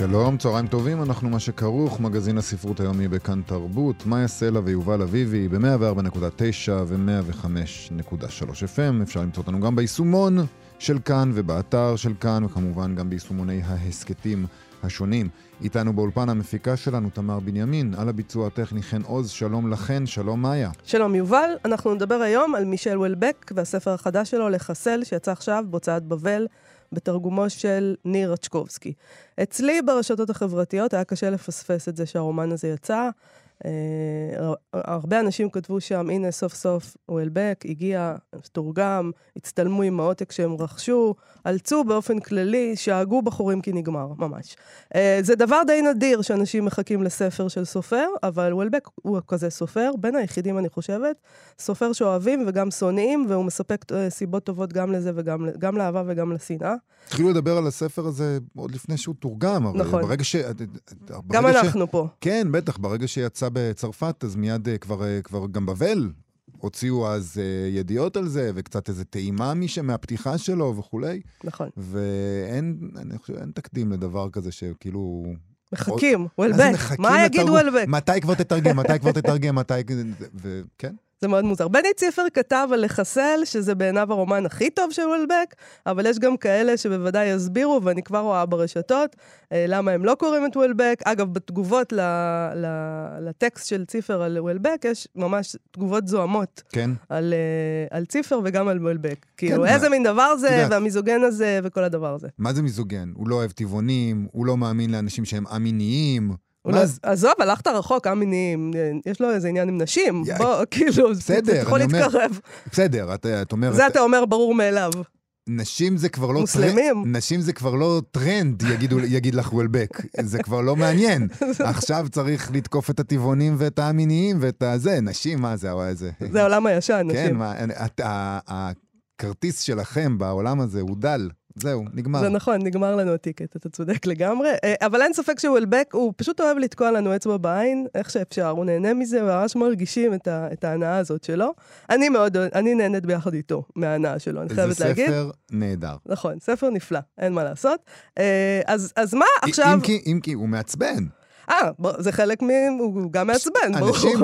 שלום, צהריים טובים, אנחנו מה שכרוך, מגזין הספרות היומי בכאן תרבות, מאיה סלע ויובל אביבי ב-104.9 ו-105.3 FM. אפשר למצוא אותנו גם ביישומון של כאן ובאתר של כאן, וכמובן גם ביישומוני ההסכתים השונים. איתנו באולפן המפיקה שלנו תמר בנימין, על הביצוע הטכני חן עוז, שלום לכן, שלום מאיה. שלום יובל, אנחנו נדבר היום על מישל וולבק והספר החדש שלו, לחסל, שיצא עכשיו בהוצאת בבל. בתרגומו של ניר רצ'קובסקי. אצלי ברשתות החברתיות היה קשה לפספס את זה שהרומן הזה יצא. Uh, הרבה אנשים כתבו שם, הנה סוף סוף וולבק הגיע, תורגם, הצטלמו עם העותק שהם רכשו, עלצו באופן כללי, שאגו בחורים כי נגמר, ממש. Uh, זה דבר די נדיר שאנשים מחכים לספר של סופר, אבל וולבק הוא כזה סופר, בין היחידים אני חושבת, סופר שאוהבים וגם שונאים, והוא מספק uh, סיבות טובות גם לזה וגם לאהבה וגם לשנאה. התחילו לדבר על הספר הזה עוד לפני שהוא תורגם, אבל נכון. ברגע ש... גם ברגע אנחנו ש... פה. כן, בטח, ברגע שיצא בצרפת, אז מיד uh, כבר, uh, כבר גם בבל הוציאו אז uh, ידיעות על זה, וקצת איזו טעימה משם, מהפתיחה שלו וכולי. נכון. ואין, אני חושב, אין תקדים לדבר כזה שכאילו... מחכים, וולבק, מה יגיד? וולבק? מתי כבר תתרגם, מתי כבר תתרגם, מתי... וכן? זה מאוד מוזר. בני ציפר כתב על לחסל, שזה בעיניו הרומן הכי טוב של וולבק, אבל יש גם כאלה שבוודאי יסבירו, ואני כבר רואה ברשתות, אה, למה הם לא קוראים את וולבק. אגב, בתגובות ל, ל, לטקסט של ציפר על וולבק, יש ממש תגובות זוהמות כן. על, אה, על ציפר וגם על וולבק. כאילו, מה- איזה מין דבר זה, יודעת. והמיזוגן הזה, וכל הדבר הזה. מה זה מיזוגן? הוא לא אוהב טבעונים, הוא לא מאמין לאנשים שהם א-מיניים. מה? עזוב, הלכת רחוק, א-מיניים, יש לו איזה עניין עם נשים. יא- בוא, כאילו, בסדר, זה יכול להתקרב. בסדר, את, את אומרת, זה אתה אומר ברור מאליו. נשים זה כבר לא מוסלמים? נשים זה כבר לא טרנד, יגידו, יגיד לך וולבק. זה כבר לא מעניין. עכשיו צריך לתקוף את הטבעונים ואת האמיניים ואת הזה. נשים, מה זה. זה העולם הישן, כן, נשים. מה, ה- הכרטיס שלכם בעולם הזה הוא דל. זהו, נגמר. זה נכון, נגמר לנו הטיקט, אתה צודק לגמרי. אה, אבל אין ספק שוולבק, הוא פשוט אוהב לתקוע לנו אצבע בעין, איך שאפשר. הוא נהנה מזה, וממש מרגישים את, ה, את ההנאה הזאת שלו. אני מאוד, אני נהנית ביחד איתו מההנאה שלו, אני חייבת זה להגיד. ספר נהדר. נכון, ספר נפלא, אין מה לעשות. אה, אז, אז מה עכשיו... אם כי, אם כי הוא מעצבן. אה, זה חלק מ... הוא גם מעצבן, ברור. אנשים,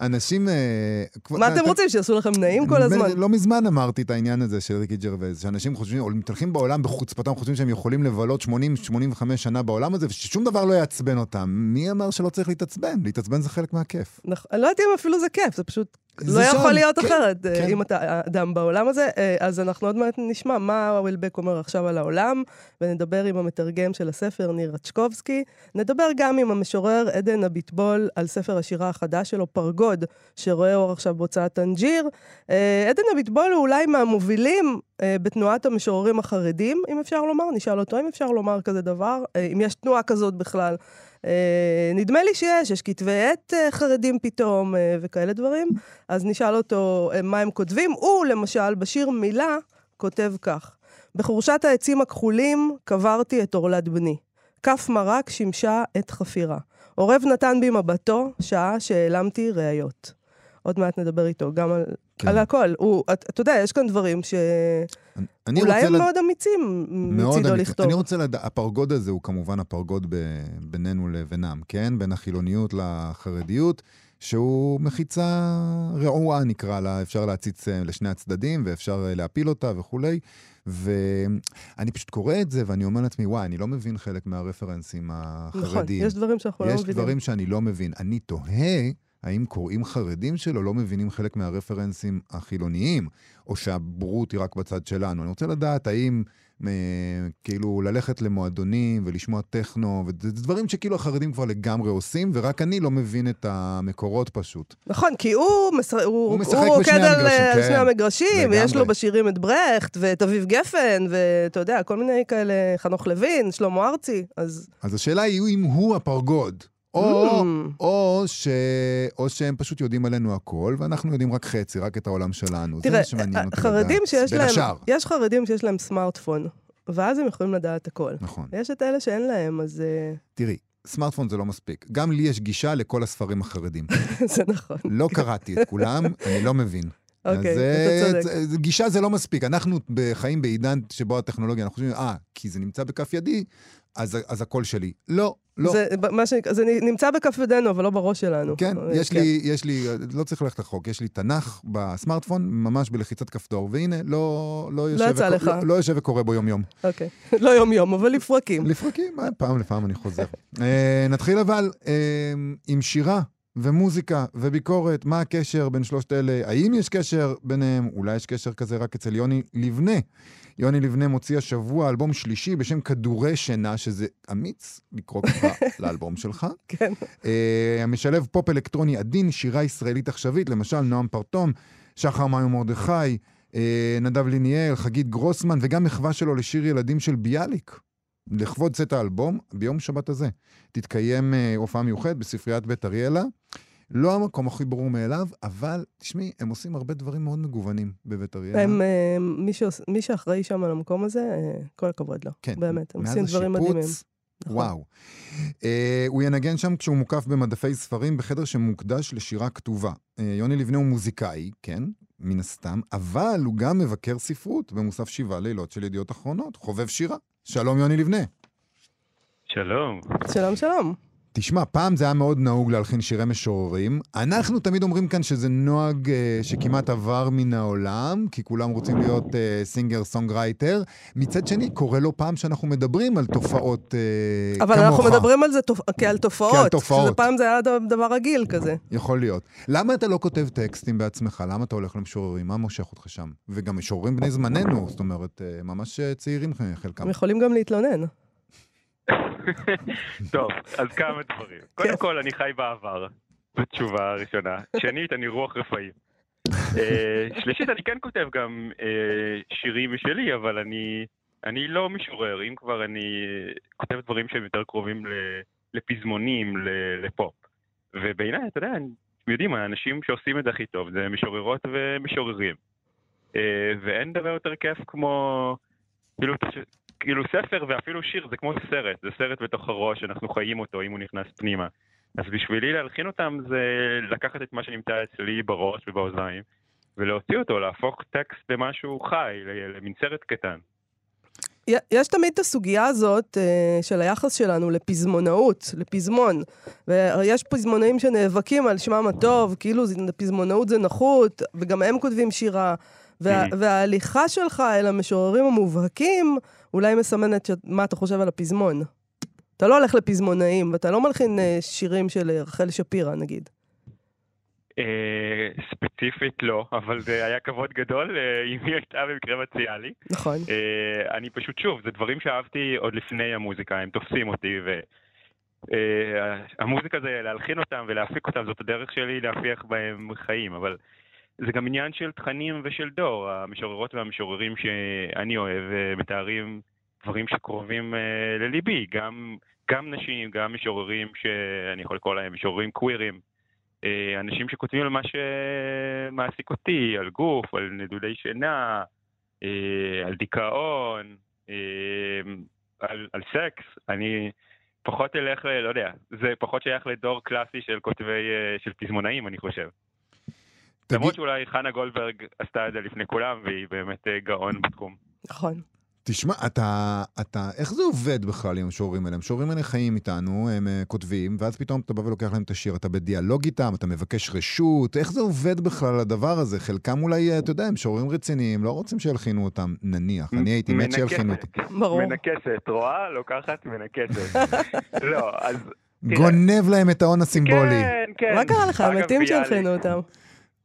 אנשים... אה, מה אתם רוצים, שיעשו לכם נעים כל הזמן? לא מזמן אמרתי את העניין הזה של ריקי ג'רווייז, שאנשים חושבים, או מתהלכים בעולם בחוצפתם, חושבים שהם יכולים לבלות 80-85 שנה בעולם הזה, וששום דבר לא יעצבן אותם. מי אמר שלא צריך להתעצבן? להתעצבן זה חלק מהכיף. נכון, לא יודעת אם אפילו זה כיף, זה פשוט לא שם, יכול להיות כן, אחרת, אה, כן. אם אתה אדם בעולם הזה. אה, אז אנחנו עוד מעט נשמע מה וולבק אומר עכשיו על העולם, ונדבר עם המתרגם של הספר, ניר רצ'קובסקי. נדבר גם עם המשורר עדן אביטבול על ספר השירה החדש שלו, פרגוד, שרואה אור עכשיו בהוצאת טנג'יר. אה, עדן אביטבול הוא אולי מהמובילים בתנועת המשוררים החרדים, אם אפשר לומר, נשאל אותו אם אפשר לומר כזה דבר, אם יש תנועה כזאת בכלל. אה, נדמה לי שיש, יש כתבי עת אה, חרדים פתאום אה, וכאלה דברים, אז נשאל אותו מה הם כותבים. הוא, למשל, בשיר מילה, כותב כך: בחורשת העצים הכחולים קברתי את עורלת בני. כף מרק שימשה את חפירה. עורב נתן בי מבטו, שעה שהעלמתי ראיות. עוד מעט נדבר איתו, גם על, כן. על הכל. הוא, אתה יודע, יש כאן דברים אני שאולי הם לד- מאוד אמיצים מאוד מצידו אמיתי. לכתוב. אני רוצה לדעת, הפרגוד הזה הוא כמובן הפרגוד ב... בינינו לבינם, כן? בין החילוניות לחרדיות, שהוא מחיצה רעועה נקרא לה, אפשר להציץ אה, לשני הצדדים ואפשר אה, להפיל אותה וכולי. ואני פשוט קורא את זה ואני אומר לעצמי, וואי, אני לא מבין חלק מהרפרנסים נכון, החרדיים. יש דברים שאנחנו לא יש מבינים. דברים שאני לא מבין. אני תוהה האם קוראים חרדים שלו לא מבינים חלק מהרפרנסים החילוניים, או שהבורות היא רק בצד שלנו. אני רוצה לדעת האם אה, כאילו ללכת למועדונים ולשמוע טכנו, וזה דברים שכאילו החרדים כבר לגמרי עושים, ורק אני לא מבין את המקורות פשוט. נכון, כי הוא, מש... הוא, הוא משחק הוא בשני על, המגרשים, על כן, שני המגרשים, ויש לו. בשירים את ברכט, ואת אביב גפן, ואתה יודע, כל מיני כאלה, חנוך לוין, שלמה ארצי, אז אז השאלה היא אם הוא הפרגוד. או, Mm. או, ש... או שהם פשוט יודעים עלינו הכל, ואנחנו יודעים רק חצי, רק את העולם שלנו. זה תראה, מה שמעניין אותי חרדים לדעת, שיש להם, השאר. יש חרדים שיש להם סמארטפון, ואז הם יכולים לדעת הכל. נכון. ויש את אלה שאין להם, אז אה, תראי, סמארטפון זה לא מספיק. גם לי יש גישה לכל הספרים החרדים. זה נכון. לא קראתי את כולם, אני לא מבין. אוקיי, אתה אה, צודק. גישה זה לא מספיק. אנחנו חיים בעידן שבו הטכנולוגיה, אנחנו חושבים, אה, כי זה נמצא בכף ידי, אז, אז הכל שלי. לא, לא. זה, מה שנקרא, זה נמצא בכף ידינו, אבל לא בראש שלנו. כן, אה, יש לי, יש לי, לא צריך ללכת רחוק, יש לי תנ"ך בסמארטפון, ממש בלחיצת כפתור, והנה, לא, לא, יושב, יצא וקור- לך. לא, לא יושב וקורא בו יום-יום. אוקיי. לא יום-יום, אבל לפרקים. לפרקים, אה, פעם לפעם אני חוזר. אה, נתחיל אבל אה, עם שירה ומוזיקה וביקורת, מה הקשר בין שלושת אלה? האם יש קשר ביניהם? אולי יש קשר כזה רק אצל יוני לבנה. יוני לבנה מוציא השבוע אלבום שלישי בשם כדורי שינה, שזה אמיץ לקרוא ככה לאלבום שלך. כן. אה, המשלב פופ אלקטרוני עדין, שירה ישראלית עכשווית, למשל נועם פרטום, שחר מאיו מרדכי, אה, נדב ליניאל, חגית גרוסמן, וגם מחווה שלו לשיר ילדים של ביאליק. לכבוד צאת האלבום, ביום שבת הזה תתקיים אה, הופעה מיוחדת בספריית בית אריאלה. לא המקום הכי ברור מאליו, אבל תשמעי, הם עושים הרבה דברים מאוד מגוונים בבית אריאלה. הם, אה, מי, שעוש, מי שאחראי שם על המקום הזה, אה, כל הכבוד לו. כן, באמת, הם עושים דברים השיפוץ, מדהימים. נכון. וואו. אה, הוא ינגן שם כשהוא מוקף במדפי ספרים בחדר שמוקדש לשירה כתובה. אה, יוני לבנה הוא מוזיקאי, כן, מן הסתם, אבל הוא גם מבקר ספרות במוסף שבעה לילות של ידיעות אחרונות, חובב שירה. שלום יוני לבנה. שלום. שלום, שלום. תשמע, פעם זה היה מאוד נהוג להלחין שירי משוררים. אנחנו תמיד אומרים כאן שזה נוהג אה, שכמעט עבר מן העולם, כי כולם רוצים להיות אה, singer songwriter. מצד שני, קורה לא פעם שאנחנו מדברים על תופעות אה, אבל כמוך. אנחנו מדברים על זה תופ... כעל תופעות. כעל תופעות. שזה פעם זה היה דבר רגיל כזה. יכול להיות. למה אתה לא כותב טקסטים בעצמך? למה אתה הולך למשוררים? מה מושך אותך שם? וגם משוררים בני זמננו, זאת אומרת, אה, ממש צעירים חלקם. הם יכולים גם להתלונן. טוב, אז כמה דברים. קודם כל, אני חי בעבר. זו תשובה ראשונה. שנית, אני רוח רפאים. אה, שלישית, אני כן כותב גם אה, שירים משלי, אבל אני, אני לא משורר. אם כבר אני אה, כותב דברים שהם יותר קרובים לפזמונים, לפופ. ובעיניי, אתה יודע, אתם יודעים, האנשים שעושים את זה הכי טוב זה משוררות ומשוררים. ואין דבר יותר כיף כמו... כאילו, כאילו ספר ואפילו שיר זה כמו סרט, זה סרט בתוך הראש, אנחנו חיים אותו אם הוא נכנס פנימה. אז בשבילי להלחין אותם זה לקחת את מה שנמצא אצלי בראש ובאוזניים ולהוציא אותו, להפוך טקסט למשהו חי, למין סרט קטן. יש תמיד את הסוגיה הזאת אה, של היחס שלנו לפזמונאות, לפזמון. ויש פזמונאים שנאבקים על שמם הטוב, כאילו פזמונאות זה נחות, וגם הם כותבים שירה. וה, Mhm. וההליכה שלך אל המשוררים המובהקים, אולי מסמנת ש- מה אתה חושב על הפזמון. אתה לא הולך לפזמונאים, ואתה לא מלחין אה, שירים של אה, רחל שפירא, נגיד. אה, ספציפית לא, אבל זה היה כבוד גדול אם היא הייתה במקרה מציעה לי. נכון. אני פשוט, שוב, זה דברים שאהבתי עוד לפני המוזיקה, הם תופסים אותי, והמוזיקה זה להלחין אותם ולהפיק אותם, זאת הדרך שלי להפיח בהם חיים, אבל זה גם עניין של תכנים ושל דור. המשוררות והמשוררים שאני אוהב אה, מתארים דברים שקרובים אה, לליבי, גם, גם נשים, גם משוררים שאני יכול לקרוא להם משוררים קווירים. אה, אנשים שכותבים על מה שמעסיק אותי, על גוף, על נדודי שינה, על דיכאון, על, על סקס. אני פחות אלך. לא יודע, זה פחות שייך לדור קלאסי של כותבי... של פזמונאים, אני חושב. למרות שאולי חנה גולדברג עשתה את זה לפני כולם, והיא באמת אה, גאון בתחום. נכון. תשמע, אתה, אתה, איך זה עובד בכלל עם המשוררים האלה? המשוררים האלה חיים איתנו, הם uh, כותבים, ואז פתאום אתה בא ולוקח להם את השיר. אתה בדיאלוג איתם, אתה מבקש רשות, איך זה עובד בכלל הדבר הזה? חלקם אולי, אה, אתה יודע, הם משוררים רציניים, לא רוצים שילחינו אותם, נניח. אני הייתי מת שילחינו אותי. ברור. מנקסת, רואה? לוקחת, מנקסת. לא, אז... גונב להם את ההון הסימבולי. כן, כן. מה קרה לך? ביאליק- שהלחינו אותם.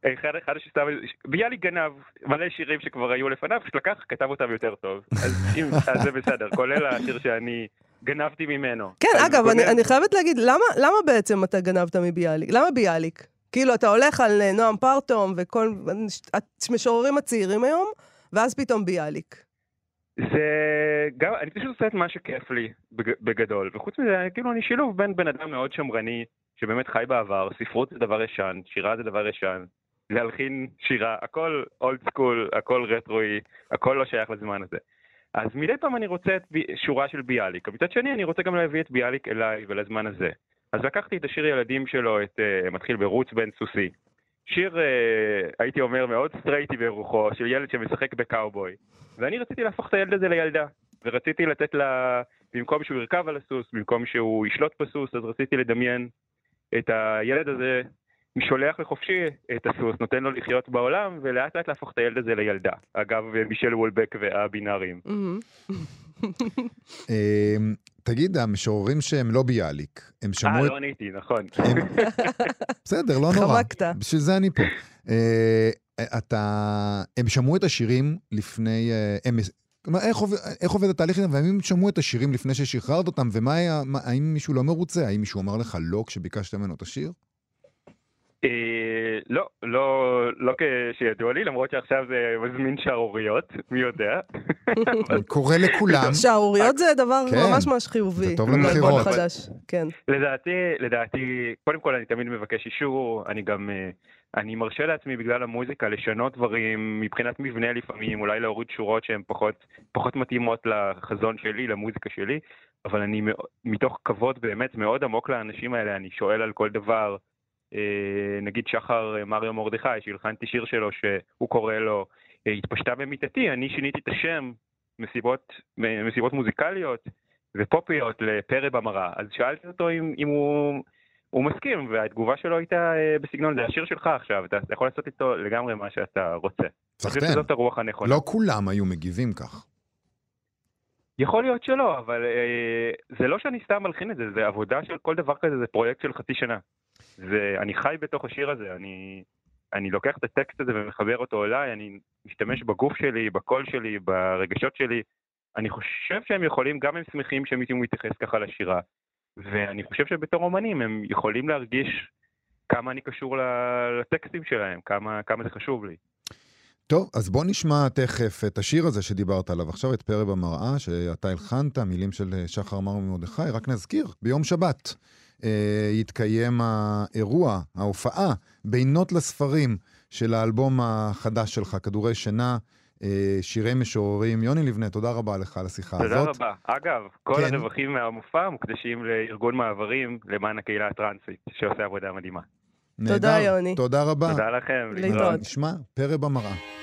אחד, אחד שסתם, ביאליק גנב מלא שירים שכבר היו לפניו, פשוט לקח, כתב אותם יותר טוב. אז אם, אז זה בסדר, כולל השיר שאני גנבתי ממנו. כן, אגב, אני, אני חייבת להגיד, למה, למה בעצם אתה גנבת מביאליק? למה ביאליק? כאילו, אתה הולך על אה, נועם פרטום וכל המשוררים הצעירים היום, ואז פתאום ביאליק. זה גם, אני פשוט עושה את מה שכיף לי בגדול, וחוץ מזה, כאילו אני שילוב בין בן אדם מאוד שמרני, שבאמת חי בעבר, ספרות זה דבר ישן, שירה זה דבר ישן, להלחין שירה, הכל old school, הכל רטרואי, הכל לא שייך לזמן הזה. אז מדי פעם אני רוצה את שורה של ביאליק, ומצד שני אני רוצה גם להביא את ביאליק אליי ולזמן הזה. אז לקחתי את השיר ילדים שלו, את uh, מתחיל ברוץ בן סוסי. שיר, uh, הייתי אומר, מאוד סטרייטי ברוחו, של ילד שמשחק בקאובוי. ואני רציתי להפוך את הילד הזה לילדה, ורציתי לתת לה, במקום שהוא ירכב על הסוס, במקום שהוא ישלוט בסוס, אז רציתי לדמיין את הילד הזה שולח לחופשי את הסוס, נותן לו לחיות בעולם, ולאט לאט להפוך את הילד הזה לילדה. אגב, מישל וולבק והבינאריים. אמ, תגיד, המשוררים שהם לא ביאליק, הם שמעו... אה, לא עניתי, נכון. בסדר, לא נורא. חמקת. בשביל זה אני פה. אה, אתה... הם שמעו את השירים לפני... אה, איך, עובד, איך עובד התהליך הזה, והאם שמעו את השירים לפני ששחררת אותם, ומה היה, האם מישהו לא מרוצה? האם מישהו אמר לך לא כשביקשת ממנו את השיר? אה, לא, לא, לא כשידוע לי, למרות שעכשיו זה מזמין שערוריות, מי יודע. קורה לכולם. שערוריות זה דבר כן. ממש ממש חיובי. זה טוב למכירות. כן. לדעתי, לדעתי, קודם כל אני תמיד מבקש אישור, אני גם, אה, אני מרשה לעצמי בגלל המוזיקה לשנות דברים מבחינת מבנה לפעמים, אולי להוריד שורות שהן פחות, פחות מתאימות לחזון שלי, למוזיקה שלי, אבל אני מתוך כבוד באמת מאוד עמוק לאנשים האלה, אני שואל על כל דבר. אה, נגיד שחר אה, מריו מרדכי, שהלחנתי שיר שלו שהוא קורא לו אה, התפשטה במיטתי, אני שיניתי את השם מסיבות, מסיבות מוזיקליות ופופיות לפרא במראה. אז שאלתי אותו אם, אם הוא, הוא מסכים, והתגובה שלו הייתה בסגנון, זה השיר שלך עכשיו, אתה, אתה יכול לעשות איתו לגמרי מה שאתה רוצה. סחטיין. זאת הרוח הנכונה. לא כולם היו מגיבים כך. יכול להיות שלא, אבל אה, זה לא שאני סתם מלחין את זה, זה עבודה של כל דבר כזה, זה פרויקט של חצי שנה. ואני חי בתוך השיר הזה, אני, אני לוקח את הטקסט הזה ומחבר אותו אליי, אני משתמש בגוף שלי, בקול שלי, ברגשות שלי. אני חושב שהם יכולים, גם הם שמחים שהם יתאימו להתייחס ככה לשירה. ואני חושב שבתור אומנים הם יכולים להרגיש כמה אני קשור לטקסטים שלהם, כמה, כמה זה חשוב לי. טוב, אז בוא נשמע תכף את השיר הזה שדיברת עליו עכשיו, את פרא במראה, שאתה הלחנת, מילים של שחר מר ממרדכי, רק נזכיר, ביום שבת. אה, יתקיים האירוע, ההופעה, בינות לספרים של האלבום החדש שלך, כדורי שינה. אה, שירי משוררים. יוני לבנה, תודה רבה לך על השיחה תודה הזאת. תודה רבה. אגב, כל כן. הרווחים מהמופע מוקדשים לארגון מעברים למען הקהילה הטרנסית, שעושה עבודה מדהימה. נהדר. תודה, יוני. תודה רבה. תודה לכם. להתראות. נשמע פרא במראה.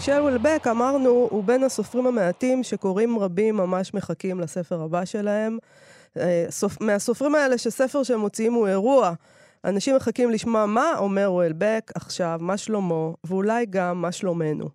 מישל וולבק, אמרנו, הוא בין הסופרים המעטים שקוראים רבים ממש מחכים לספר הבא שלהם. אה, סופ... מהסופרים האלה שספר שהם מוציאים הוא אירוע. אנשים מחכים לשמוע מה אומר וולבק עכשיו, מה שלומו, ואולי גם מה שלומנו.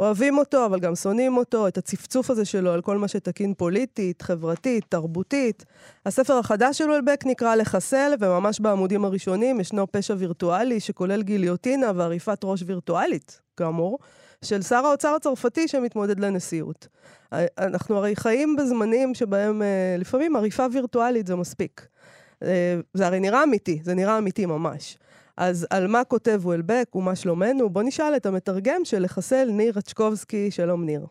אוהבים אותו, אבל גם שונאים אותו, את הצפצוף הזה שלו על כל מה שתקין פוליטית, חברתית, תרבותית. הספר החדש של וולבק נקרא לחסל, וממש בעמודים הראשונים ישנו פשע וירטואלי שכולל גיליוטינה ועריפת ראש וירטואלית, כאמור. של שר האוצר הצרפתי שמתמודד לנשיאות. אה, אנחנו הרי חיים בזמנים שבהם אה, לפעמים עריפה וירטואלית זה מספיק. אה, זה הרי נראה אמיתי, זה נראה אמיתי ממש. אז על מה כותב וולבק ומה שלומנו? בוא נשאל את המתרגם של לחסל, ניר רצ'קובסקי. שלום, ניר.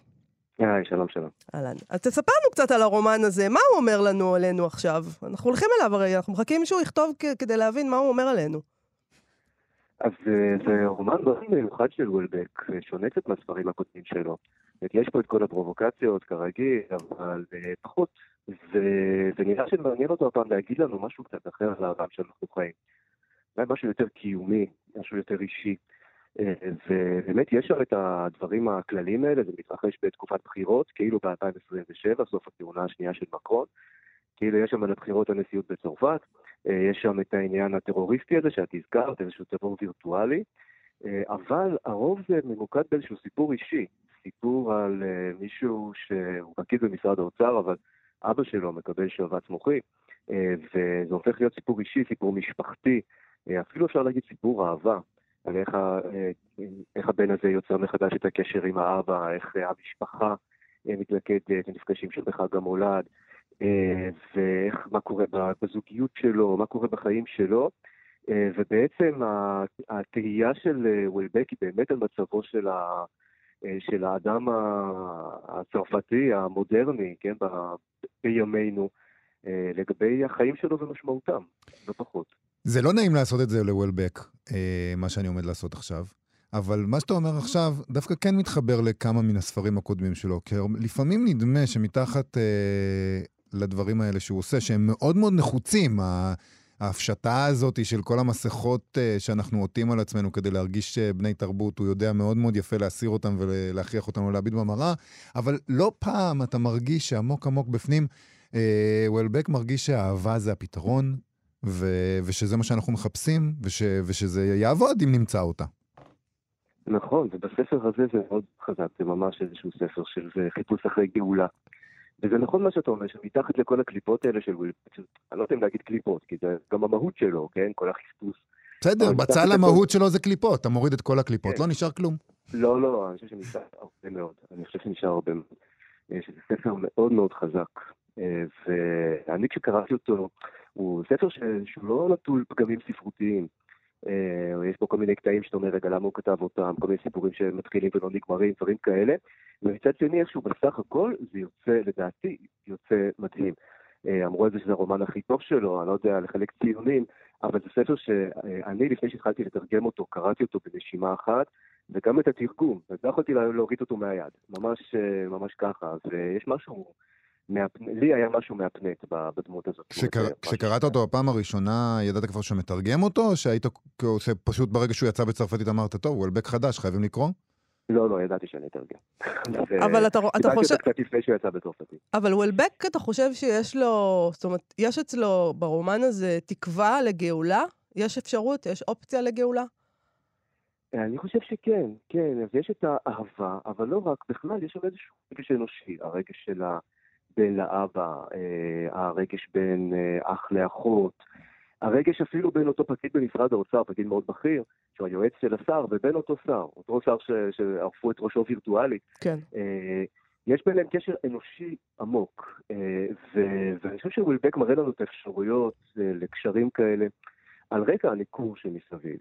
היי, שלום, שלום. אהלן. אז תספר לנו קצת על הרומן הזה, מה הוא אומר לנו עלינו עכשיו? אנחנו הולכים אליו הרי, אנחנו מחכים שהוא יכתוב כדי להבין מה הוא אומר עלינו. אז אה, זה רומן מאוד מיוחד של וולבק, שונה קצת מהספרים הקודמים שלו. יש פה את כל הפרובוקציות כרגיל, אבל אה, פחות. וזה נראה שמעניין אותו הפעם להגיד לנו משהו קצת אחר על העולם שאנחנו חיים. אולי משהו יותר קיומי, משהו יותר אישי. אה, ובאמת יש שם את הדברים הכלליים האלה, זה מתרחש בתקופת בחירות, כאילו ב-2027, סוף הכהונה השנייה של מקרון. כאילו יש שם על הבחירות הנשיאות בצרפת, אה, יש שם את העניין הטרוריסטי הזה שאת הזכרת, איזשהו טרור וירטואלי, אה, אבל הרוב זה ממוקד באיזשהו סיפור אישי, סיפור על אה, מישהו שהוא פקיד במשרד האוצר, אבל אבא שלו מקבל שבץ מוחי, וזה הופך להיות סיפור אישי, סיפור משפחתי, אפילו אפשר להגיד סיפור אהבה. על איך, איך הבן הזה יוצר מחדש את הקשר עם האבא, איך המשפחה מתלכדת, נפגשים שם בחג המולד, ומה קורה בזוגיות שלו, מה קורה בחיים שלו. ובעצם התהייה של וולבק היא באמת על מצבו של, ה, של האדם הצרפתי המודרני, כן, ב, בימינו, לגבי החיים שלו ומשמעותם, לא פחות. זה לא נעים לעשות את זה לוולבק, מה שאני עומד לעשות עכשיו. אבל מה שאתה אומר עכשיו דווקא כן מתחבר לכמה מן הספרים הקודמים שלו. כי לפעמים נדמה שמתחת אה, לדברים האלה שהוא עושה, שהם מאוד מאוד נחוצים, ההפשטה הזאת של כל המסכות אה, שאנחנו עוטים על עצמנו כדי להרגיש אה, בני תרבות, הוא יודע מאוד מאוד יפה להסיר אותם ולהכריח אותנו להביט במראה, אבל לא פעם אתה מרגיש שעמוק עמוק בפנים, אה, וולבק מרגיש שהאהבה זה הפתרון, ו- ושזה מה שאנחנו מחפשים, וש- ושזה יעבוד אם נמצא אותה. נכון, ובספר הזה זה מאוד חזק, זה ממש איזשהו ספר של חיפוש אחרי גאולה. וזה נכון מה שאתה אומר, שמתחת לכל הקליפות האלה של וויל, אני לא יודע אם להגיד קליפות, כי זה גם המהות שלו, כן? כל החיפוש. בסדר, בצל המהות שלו זה קליפות, אתה מוריד את כל הקליפות, כן. לא נשאר כלום. לא, לא, אני חושב שנשאר הרבה מאוד. אני חושב שנשאר הרבה מאוד. אה, שזה ספר מאוד מאוד חזק. אה, ואני כשקראתי אותו, הוא ספר שהוא לא נטול פגמים ספרותיים. אה, יש פה כל מיני קטעים שאתה אומר, רגע, למה הוא כתב אותם, כל מיני סיפורים שמתחילים ולא נגמרים, דברים כאלה. ומצד שני, איכשהו בסך הכל, זה יוצא, לדעתי, יוצא מדהים. אה, אמרו על זה שזה הרומן הכי טוב שלו, אני לא יודע, לחלק ציונים, אבל זה ספר שאני, לפני שהתחלתי לתרגם אותו, קראתי אותו בנשימה אחת, וגם את התרגום, אז לא יכולתי להוריד אותו מהיד, ממש, אה, ממש ככה. ויש משהו... לי היה משהו מהפנט בדמות הזאת. כשקראת אותו בפעם הראשונה, ידעת כבר שמתרגם אותו, או שהיית פשוט ברגע שהוא יצא בצרפתית אמרת, טוב, וולבק חדש, חייבים לקרוא? לא, לא, ידעתי שאני אתרגם. אבל אתה, אתה חושב... קיבלתי קצת לפני שהוא יצא בצרפתית. אבל וולבק, אתה חושב שיש לו, זאת אומרת, יש אצלו ברומן הזה תקווה לגאולה? יש אפשרות? יש אופציה לגאולה? אני חושב שכן, כן. אז יש את האהבה, אבל לא רק, בכלל יש שם איזשהו רגש אנושי, הרגש של ה... בן לאבא, אה, הרגש בין אה, אח לאחות, הרגש אפילו בין אותו פקיד במשרד האוצר, פקיד מאוד בכיר, שהוא היועץ של השר, ובין אותו שר, אותו שר שערפו את ראשו וירטואלית. כן. אה, יש ביניהם קשר אנושי עמוק, ואני חושב שווילבק מראה לנו את האפשרויות לקשרים כאלה על רקע הניכור שמסביב.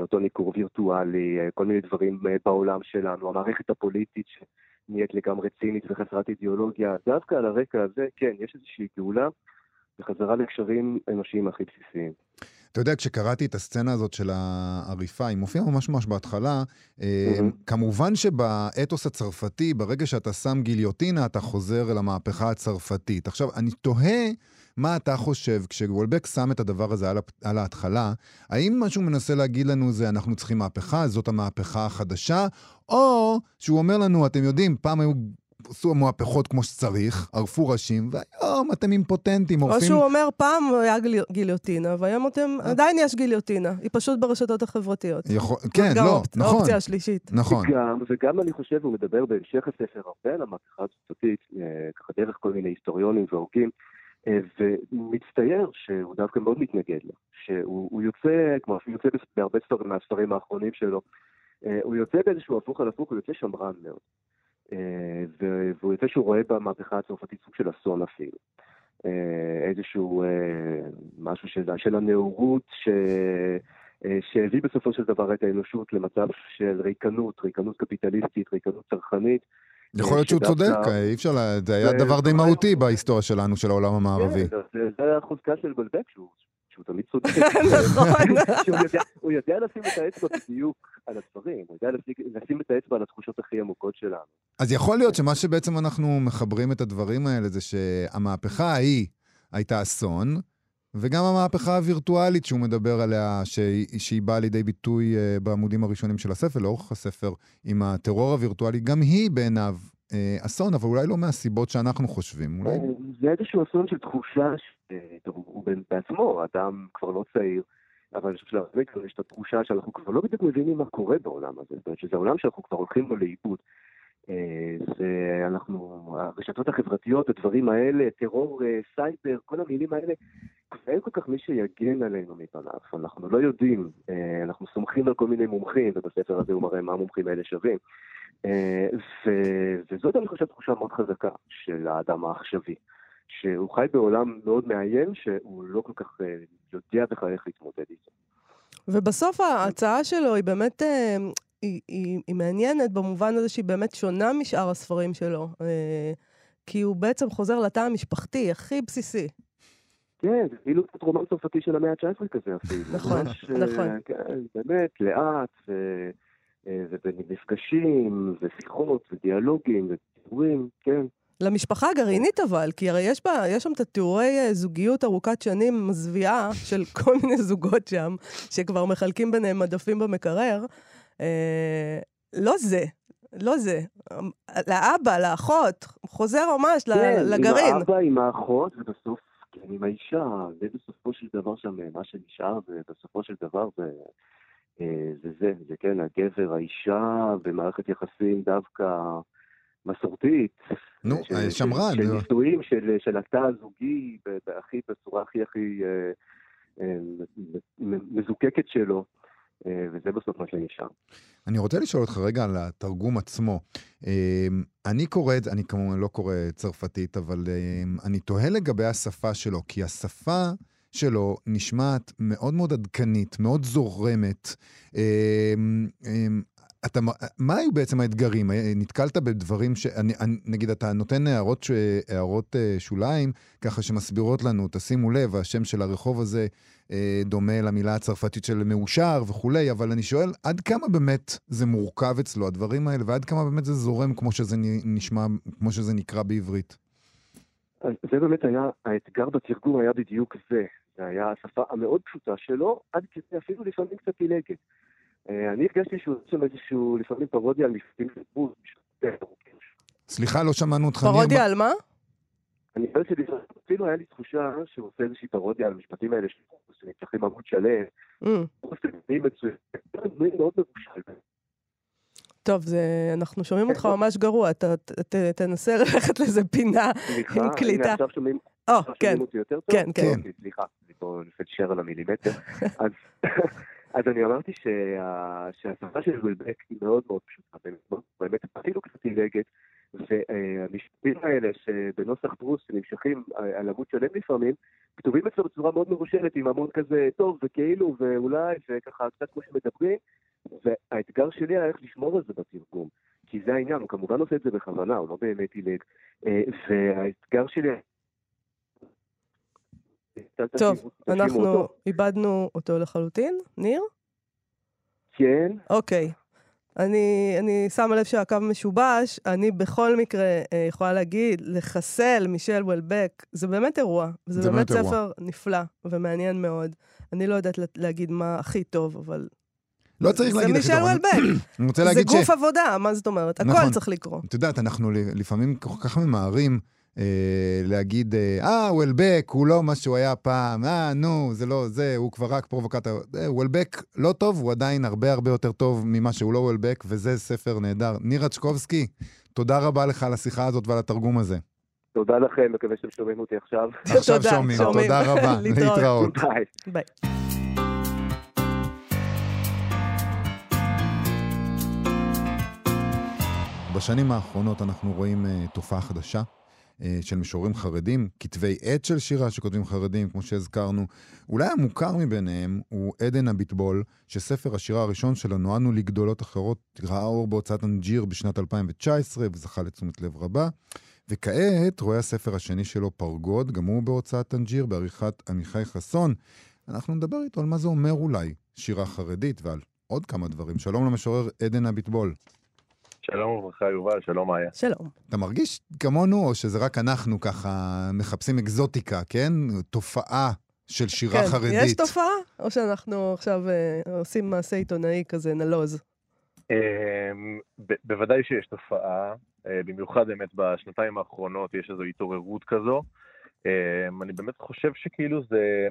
אותו ניכור וירטואלי, כל מיני דברים בעולם שלנו, המערכת הפוליטית נהיית לגמרי צינית וחסרת אידיאולוגיה. דווקא על הרקע הזה, כן, יש איזושהי גאולה וחזרה לקשרים אנושיים הכי בסיסיים. אתה יודע, כשקראתי את הסצנה הזאת של העריפה, היא מופיעה ממש ממש בהתחלה, mm-hmm. כמובן שבאתוס הצרפתי, ברגע שאתה שם גיליוטינה, אתה חוזר אל המהפכה הצרפתית. עכשיו, אני תוהה מה אתה חושב כשוולבק שם את הדבר הזה על, על ההתחלה, האם מה שהוא מנסה להגיד לנו זה אנחנו צריכים מהפכה, זאת המהפכה החדשה, או שהוא אומר לנו, אתם יודעים, פעם היו עשו מהפכות כמו שצריך, ערפו ראשים, והיום אתם אימפוטנטים, עורפים... או שהוא אומר, פעם היה גיליוטינה, והיום אתם, עדיין יש גיליוטינה, היא פשוט ברשתות החברתיות. יכול... כן, לא, נכון. האופציה השלישית. נכון. וגם, וגם אני חושב, הוא מדבר בהמשך הספר הרבה על המהפכה הצרפתית, אה, ככה דרך כל מיני היסטוריונים והוגים, אה, ומצטייר שהוא דווקא מאוד מתנגד לה, שהוא יוצא, כמו אפילו יוצא בהרבה ספרים מהספרים האחרונים שלו, אה, הוא יוצא באיזשהו הפוך על הפוך, הוא יוצא שמרן מאוד. אה, והוא יוצא שהוא רואה במהפכה הצרפתית סוג של אסון אפילו. איזשהו משהו של, של הנאורות ש... שהביא בסופו של דבר את האנושות למצב של ריקנות, ריקנות קפיטליסטית, ריקנות צרכנית, יכול להיות שהוא צודק, אי אפשר, זה היה דבר די מהותי בהיסטוריה שלנו, של העולם המערבי. כן, זה החוזקה של גולדבק, שהוא תמיד צודק. נכון. הוא יודע לשים את האצבע בדיוק על הדברים, הוא יודע לשים את האצבע על התחושות הכי עמוקות שלנו. אז יכול להיות שמה שבעצם אנחנו מחברים את הדברים האלה זה שהמהפכה ההיא הייתה אסון, וגם המהפכה הווירטואלית שהוא מדבר עליה, שהיא, שהיא באה לידי ביטוי uh, בעמודים הראשונים של הספר, לאורך הספר, עם הטרור הווירטואלי, גם היא בעיניו אה, אסון, אבל אולי לא מהסיבות שאנחנו חושבים. אולי... זה איזשהו אסון של תחושה, ש... טוב, הוא בעצמו, אדם כבר לא צעיר, אבל אני חושב שלהרבה כבר יש את התחושה שאנחנו כבר לא בדיוק מבינים מה קורה בעולם הזה, זאת אומרת שזה עולם שאנחנו כבר הולכים בו לאיבוד. אנחנו, הרשתות החברתיות, הדברים האלה, טרור, סייבר, כל המילים האלה, אין כל כך מי שיגן עלינו מפניו. אנחנו לא יודעים, אנחנו סומכים על כל מיני מומחים, ובספר הזה הוא מראה מה המומחים האלה שווים. וזאת אני חושב תחושה מאוד חזקה של האדם העכשווי. שהוא חי בעולם מאוד מאיים, שהוא לא כל כך יודע בכלל איך להתמודד איתו. ובסוף ההצעה שלו היא באמת היא, היא, היא מעניינת במובן הזה שהיא באמת שונה משאר הספרים שלו. אה, כי הוא בעצם חוזר לתא המשפחתי הכי בסיסי. כן, זה כאילו קצת רומן צרפתי של המאה ה-19 כזה אפילו. נכון, נכון. כן, באמת, לאט. אה, ובמפגשים, ושיחות, ודיאלוגים, ודיבורים, כן. למשפחה הגרעינית אבל, כי הרי יש, בה, יש שם את התיאורי אה, זוגיות ארוכת שנים מזוויעה של כל מיני זוגות שם, שכבר מחלקים ביניהם מדפים במקרר. אה, לא זה, לא זה. לאבא, לאחות, חוזר ממש כן, לגרעין. עם האבא, עם האחות, ובסוף, כן, עם האישה. זה בסופו של דבר שם, אה, מה שנשאר, ובסופו של דבר זה, אה, זה זה, זה כן, הגבר, האישה, במערכת יחסים דווקא מסורתית. נו, של, שמרן. של, של נישואים, של, של התא הזוגי, הכי, בצורה הכי הכי מזוקקת שלו. אה, וזה בסוף מה שנשאר. אני רוצה לשאול אותך רגע על התרגום עצמו. אה, אני קורא את זה, אני כמובן לא קורא צרפתית, אבל אה, אני תוהה לגבי השפה שלו, כי השפה שלו נשמעת מאוד מאוד עדכנית, מאוד זורמת. אתה, מה היו בעצם האתגרים? נתקלת בדברים ש... אני, אני, נגיד, אתה נותן הערות, ש, הערות שוליים, ככה שמסבירות לנו, תשימו לב, השם של הרחוב הזה אה, דומה למילה הצרפתית של מאושר וכולי, אבל אני שואל, עד כמה באמת זה מורכב אצלו, הדברים האלה, ועד כמה באמת זה זורם כמו שזה נשמע, כמו שזה נקרא בעברית? זה באמת היה, האתגר בתרגום היה בדיוק זה. זה היה השפה המאוד פשוטה שלו, עד כדי אפילו לפעמים קצת פילגת. אה, אני הרגשתי שהוא עושה איזשהו, לפעמים פרודיה על מפתים של בוז. סליחה, לא שמענו אותך. פרודיה על מה? אני חושב שאפילו היה לי תחושה שהוא עושה איזושהי פרודיה על המשפטים האלה שנפתחים עמוד שלם. מאוד מבושל. טוב, זה, אנחנו שומעים אותך ממש גרוע, אתה ת, תנסה ללכת לאיזה פינה עם קליטה. סליחה, הנה עכשיו שומעים אותי יותר טוב? כן, כן. אוקיי, סליחה, אני פה נופל על המילימטר. אז אני אמרתי שהשפה של וילבק היא מאוד מאוד פשוטה, באמת אפילו קצת עילגת, והמשפטים האלה שבנוסח פרוס שנמשכים על עמוד שלם לפעמים, כתובים אצלו בצורה מאוד מרושלת עם המון כזה טוב וכאילו ואולי וככה קצת כמו שמדברים, והאתגר שלי היה איך לשמור על זה בתרגום, כי זה העניין, הוא כמובן עושה את זה בכוונה, הוא לא באמת עילג, והאתגר שלי טוב, אנחנו איבדנו אותו לחלוטין. ניר? כן. אוקיי. אני, אני שמה לב שהקו משובש, אני בכל מקרה אה, יכולה להגיד, לחסל מישל וולבק, זה באמת אירוע. זה, זה באמת, באמת ספר נפלא ומעניין מאוד. אני לא יודעת להגיד מה הכי טוב, אבל... לא צריך להגיד הכי טוב. זה מישל וולבק. אני רוצה להגיד ש... זה גוף עבודה, מה זאת אומרת? הכל נכון. צריך לקרוא. את יודעת, אנחנו לפעמים כל כך ממהרים. אה, להגיד, אה, וולבק, הוא לא מה שהוא היה פעם, אה, נו, זה לא זה, הוא כבר רק פרובוקטור. אה, וולבק לא טוב, הוא עדיין הרבה הרבה יותר טוב ממה שהוא לא וולבק, וזה ספר נהדר. נירה צ'קובסקי, תודה רבה לך על השיחה הזאת ועל התרגום הזה. תודה לכם, מקווה שאתם שומעים אותי עכשיו. עכשיו שומעים, תודה רבה, להתראות. ביי. בשנים האחרונות אנחנו רואים תופעה חדשה, אה, של משוררים חרדים, כתבי עת של שירה שכותבים חרדים, כמו שהזכרנו. אולי המוכר מביניהם הוא עדן הביטבול, שספר השירה הראשון שלו, נועדנו לגדולות אחרות, ראה אור בהוצאת אנג'יר בשנת 2019 וזכה לתשומת לב רבה. וכעת רואה הספר השני שלו, פרגוד, גם הוא בהוצאת אנג'יר, בעריכת עמיחי חסון. אנחנו נדבר איתו על מה זה אומר אולי שירה חרדית ועל עוד כמה דברים. שלום למשורר עדן הביטבול. שלום וברכה, יובל, שלום מאיה. שלום. אתה מרגיש כמונו, או שזה רק אנחנו ככה מחפשים אקזוטיקה, כן? תופעה של שירה כן, חרדית. יש תופעה? או שאנחנו עכשיו אה, עושים מעשה עיתונאי כזה נלוז? אה, בוודאי שיש תופעה. אה, במיוחד באמת בשנתיים האחרונות יש איזו התעוררות כזו. אה, אני באמת חושב שכאילו זה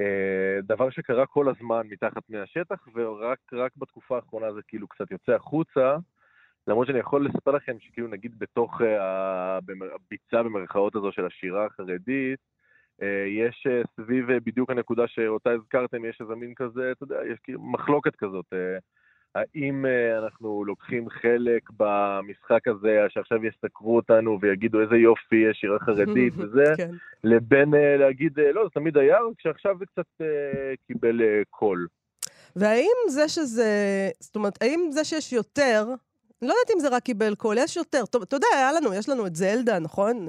אה, דבר שקרה כל הזמן מתחת פני השטח, ורק בתקופה האחרונה זה כאילו קצת יוצא החוצה. למרות שאני יכול לספר לכם שכאילו נגיד בתוך הביצה במרכאות הזו של השירה החרדית, יש סביב בדיוק הנקודה שאותה הזכרתם, יש איזה מין כזה, אתה יודע, יש כאילו מחלוקת כזאת. האם אה, אנחנו לוקחים חלק במשחק הזה, שעכשיו יסקרו אותנו ויגידו איזה יופי, יש שירה חרדית וזה, כן. לבין אה, להגיד, אה, לא, זה תמיד היה, רק שעכשיו זה קצת קיבל קול. והאם זה שזה, זאת אומרת, האם זה שיש יותר, לא יודעת אם זה רק קיבל קול, יש יותר. טוב, אתה יודע, היה לנו, יש לנו את זלדה, נכון?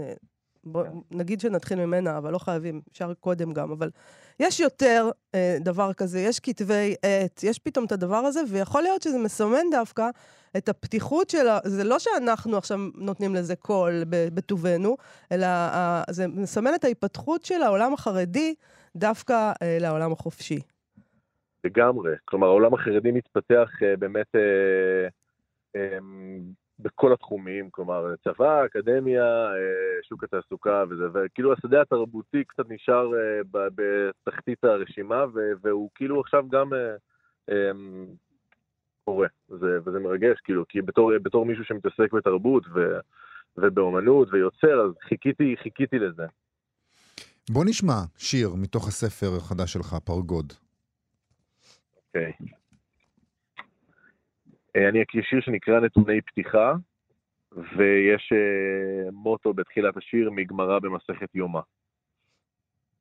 בוא כן. נגיד שנתחיל ממנה, אבל לא חייבים, אפשר קודם גם, אבל יש יותר אה, דבר כזה, יש כתבי עת, יש פתאום את הדבר הזה, ויכול להיות שזה מסמן דווקא את הפתיחות של ה... זה לא שאנחנו עכשיו נותנים לזה קול בטובנו, אלא אה, זה מסמן את ההיפתחות של העולם החרדי דווקא אה, לעולם החופשי. לגמרי. כלומר, העולם החרדי מתפתח אה, באמת... אה, אה, בכל התחומים, כלומר, צבא, אקדמיה, אה, שוק התעסוקה וזה, וכאילו השדה התרבותי קצת נשאר אה, בתחתית הרשימה, והוא כאילו עכשיו גם אה, אמ, קורה, וזה, וזה מרגש, כאילו, כי בתור, בתור מישהו שמתעסק בתרבות ו, ובאומנות ויוצר, אז חיכיתי, חיכיתי לזה. בוא נשמע שיר מתוך הספר החדש שלך, פרגוד. אוקיי. אה, אני אקריא שיר שנקרא נתוני פתיחה, ויש uh, מוטו בתחילת השיר מגמרא במסכת יומא.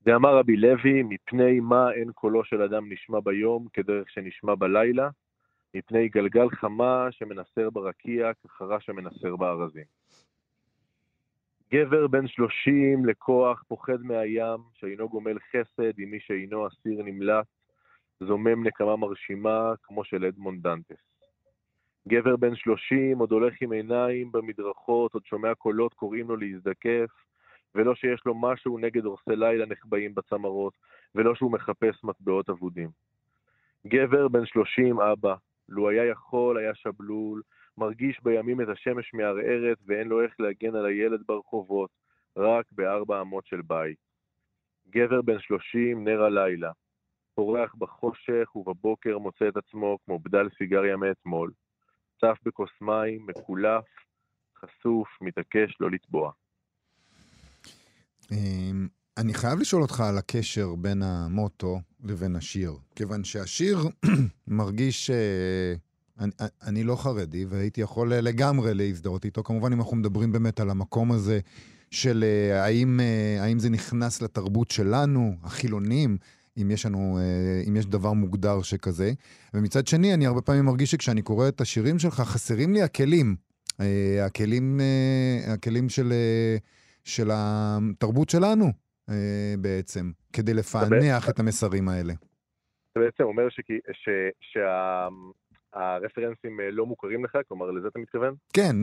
דאמר רבי לוי, מפני מה אין קולו של אדם נשמע ביום כדרך שנשמע בלילה, מפני גלגל חמה שמנסר ברקיע כחרה שמנסר בארזים. גבר בן שלושים לכוח פוחד מהים, שאינו גומל חסד עם מי שאינו אסיר נמלט, זומם נקמה מרשימה כמו של אדמונד דנטס. גבר בן שלושים עוד הולך עם עיניים במדרכות, עוד שומע קולות קוראים לו להזדקף, ולא שיש לו משהו נגד הורסי לילה נחבאים בצמרות, ולא שהוא מחפש מטבעות אבודים. גבר בן שלושים אבא, לו היה יכול, היה שבלול, מרגיש בימים את השמש מערערת ואין לו איך להגן על הילד ברחובות, רק בארבע אמות של בית. גבר בן שלושים, נר הלילה, פורח בחושך ובבוקר מוצא את עצמו כמו בדל סיגריה מאתמול. צף בכוס מים, מקולף, חשוף, מתעקש לא לטבוע. אמ, אני חייב לשאול אותך על הקשר בין המוטו לבין השיר, כיוון שהשיר מרגיש... אה, אני, אני לא חרדי, והייתי יכול לגמרי להזדהות איתו. כמובן, אם אנחנו מדברים באמת על המקום הזה של אה, האם, אה, האם זה נכנס לתרבות שלנו, החילונים, אם יש לנו, אה, אם יש דבר מוגדר שכזה. ומצד שני, אני הרבה פעמים מרגיש שכשאני קורא את השירים שלך, חסרים לי הכלים. אה, הכלים, אה, הכלים של, של התרבות שלנו בעצם, כדי לפענח את המסרים האלה. אתה בעצם אומר שהרפרנסים לא מוכרים לך? כלומר, לזה אתה מתכוון? כן,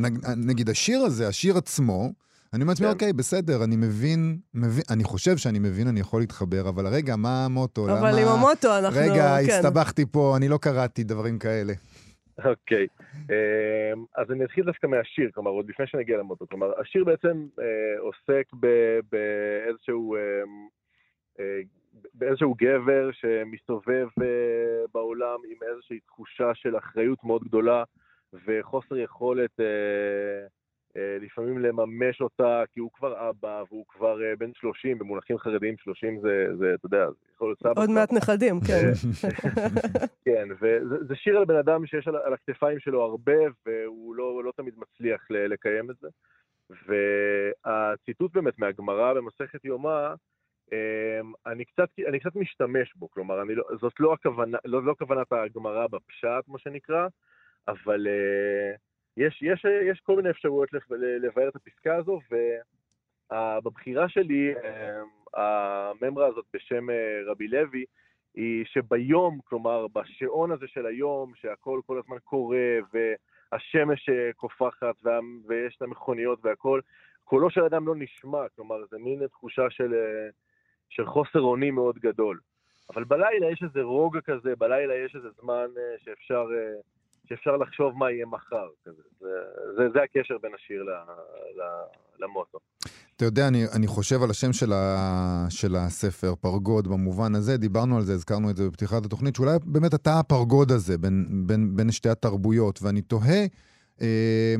נגיד השיר הזה, השיר עצמו, אני אומר לעצמי, כן. אוקיי, בסדר, אני מבין, מבין, אני חושב שאני מבין, אני יכול להתחבר, אבל רגע, מה המוטו? אבל למה... עם המוטו אנחנו... רגע, כן. הסתבכתי פה, אני לא קראתי דברים כאלה. אוקיי, אמ, אז אני אתחיל דווקא מהשיר, כלומר, עוד לפני שנגיע למוטו. כלומר, השיר בעצם אה, עוסק באיזשהו... אמ, אה, באיזשהו גבר שמסתובב אה, בעולם עם איזושהי תחושה של אחריות מאוד גדולה וחוסר יכולת אה, לפעמים לממש אותה, כי הוא כבר אבא והוא כבר אה, בן 30, במונחים חרדיים 30 זה, זה אתה יודע, זה יכול להיות סבא. עוד מעט נכדים, כן. כן, וזה שיר על בן אדם שיש על, על הכתפיים שלו הרבה, והוא לא, לא תמיד מצליח לקיים את זה. והציטוט באמת מהגמרא במסכת יומא, אמ, אני קצת, אני קצת משתמש בו, כלומר, אני לא, זאת לא, הכוונה, לא, לא כוונת הגמרא בפשט, מה שנקרא, אבל... Uh, יש, יש, יש כל מיני אפשרויות לבאר את הפסקה הזו, ובבחירה שלי, אמ, הממרה הזאת בשם אה, רבי לוי, היא שביום, כלומר בשעון הזה של היום, שהכל כל הזמן קורה, והשמש אה, קופחת, ויש את המכוניות והכל, קולו של אדם לא נשמע, כלומר זה מין תחושה של, אה, של חוסר אונים מאוד גדול. אבל בלילה יש איזה רוגע כזה, בלילה יש איזה זמן שאפשר שאפשר לחשוב מה יהיה מחר. זה, זה, זה הקשר בין השיר ל, ל, למוטו. אתה יודע, אני, אני חושב על השם של, ה, של הספר, פרגוד, במובן הזה, דיברנו על זה, הזכרנו את זה בפתיחת התוכנית, שאולי באמת אתה הפרגוד הזה בין, בין, בין שתי התרבויות, ואני תוהה, אה,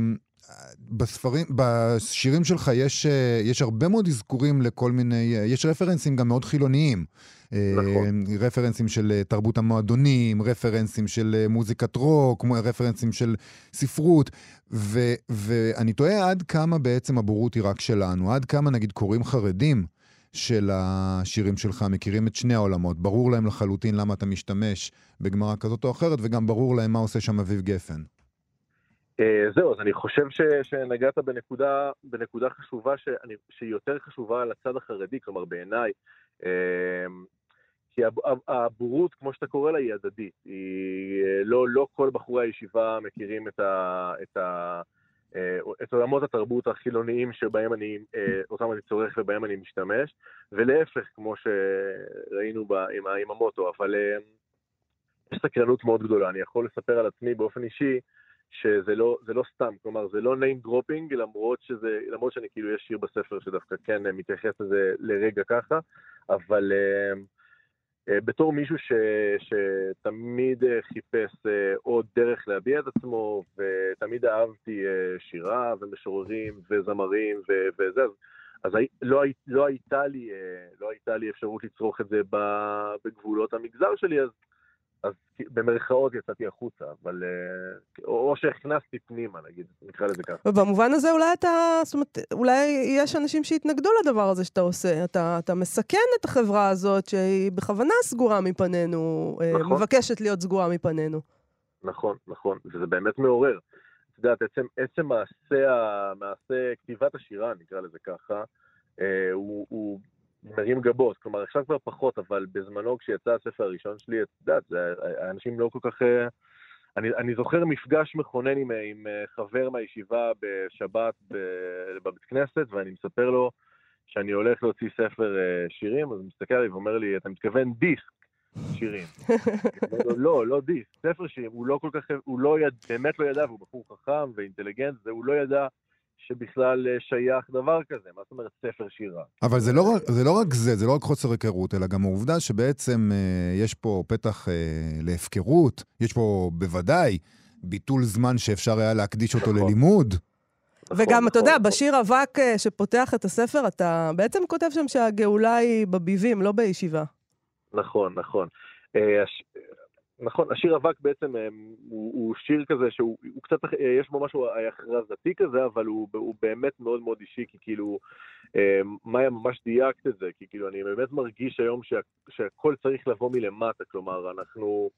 בספרים, בשירים שלך יש, אה, יש הרבה מאוד אזכורים לכל מיני, אה, יש רפרנסים גם מאוד חילוניים. נכון. רפרנסים של תרבות המועדונים, רפרנסים של מוזיקת רוק, רפרנסים של ספרות, ו, ואני תוהה עד כמה בעצם הבורות היא רק שלנו, עד כמה נגיד קוראים חרדים של השירים שלך מכירים את שני העולמות, ברור להם לחלוטין למה אתה משתמש בגמרא כזאת או אחרת, וגם ברור להם מה עושה שם אביב גפן. אה, זהו, אז אני חושב ש, שנגעת בנקודה, בנקודה חשובה, שאני, שהיא יותר חשובה לצד החרדי, כלומר בעיניי, אה, כי הבורות, כמו שאתה קורא לה, היא הדדית. היא, אה, לא, לא כל בחורי הישיבה מכירים את, ה, את, ה, את עולמות התרבות החילוניים שבהם אני, אותם אני צורך ובהם אני משתמש, ולהפך, כמו שראינו בה, עם, עם המוטו, אבל יש סקרנות מאוד גדולה. אני יכול לספר על עצמי באופן אישי, שזה לא, לא סתם, כלומר זה לא name dropping, למרות, שזה, למרות שאני כאילו יש שיר בספר שדווקא כן מתייחס לזה לרגע ככה, אבל uh, בתור מישהו ש, שתמיד uh, חיפש uh, עוד דרך להביע את עצמו, ותמיד אהבתי שירה ומשוררים וזמרים ו- וזה, אז, אז לא, לא, הייתה לי, לא הייתה לי אפשרות לצרוך את זה בגבולות המגזר שלי, אז אז במרכאות יצאתי החוצה, אבל... אה, או שהכנסתי פנימה, נגיד, נקרא לזה ככה. ובמובן הזה אולי אתה... זאת אומרת, אולי יש אנשים שיתנגדו לדבר הזה שאתה עושה. אתה, אתה מסכן את החברה הזאת שהיא בכוונה סגורה מפנינו, אה, נכון. מבקשת להיות סגורה מפנינו. נכון, נכון, וזה באמת מעורר. את יודעת, עצם, עצם מעשה, מעשה כתיבת השירה, נקרא לזה ככה, אה, הוא, הוא מרים גבות, כלומר עכשיו כבר פחות, אבל בזמנו כשיצא הספר הראשון שלי, את יודעת, האנשים לא כל כך... אה, אני, אני זוכר מפגש מכונן עם, עם אה, חבר מהישיבה בשבת בבית כנסת, ואני מספר לו שאני הולך להוציא ספר אה, שירים, אז הוא מסתכל עליי ואומר לי, אתה מתכוון דיסק שירים. לו, לא, לא דיסק, ספר שירים, הוא לא כל כך, הוא לא יד, באמת לא ידע, והוא בחור חכם ואינטליגנט, והוא לא ידע שבכלל אה, שייך דבר כזה, מה זאת אומרת ספר שירה? אבל זה לא, זה לא רק זה, זה לא רק חוסר היכרות, אלא גם העובדה שבעצם אה, יש פה פתח אה, להפקרות, יש פה בוודאי ביטול זמן שאפשר היה להקדיש אותו נכון. ללימוד. נכון, וגם, נכון, אתה יודע, נכון. בשיר אבק אה, שפותח את הספר, אתה בעצם כותב שם שהגאולה היא בביבים, לא בישיבה. נכון, נכון. אה, נכון, השיר אבק בעצם אה, הוא, הוא שיר כזה שהוא קצת, אה, יש בו משהו הכרזתי כזה, אבל הוא, הוא באמת מאוד מאוד אישי, כי כאילו, אה, מאיה ממש דייקת את זה, כי כאילו אני באמת מרגיש היום שה, שהכל צריך לבוא מלמטה, כלומר, אנחנו...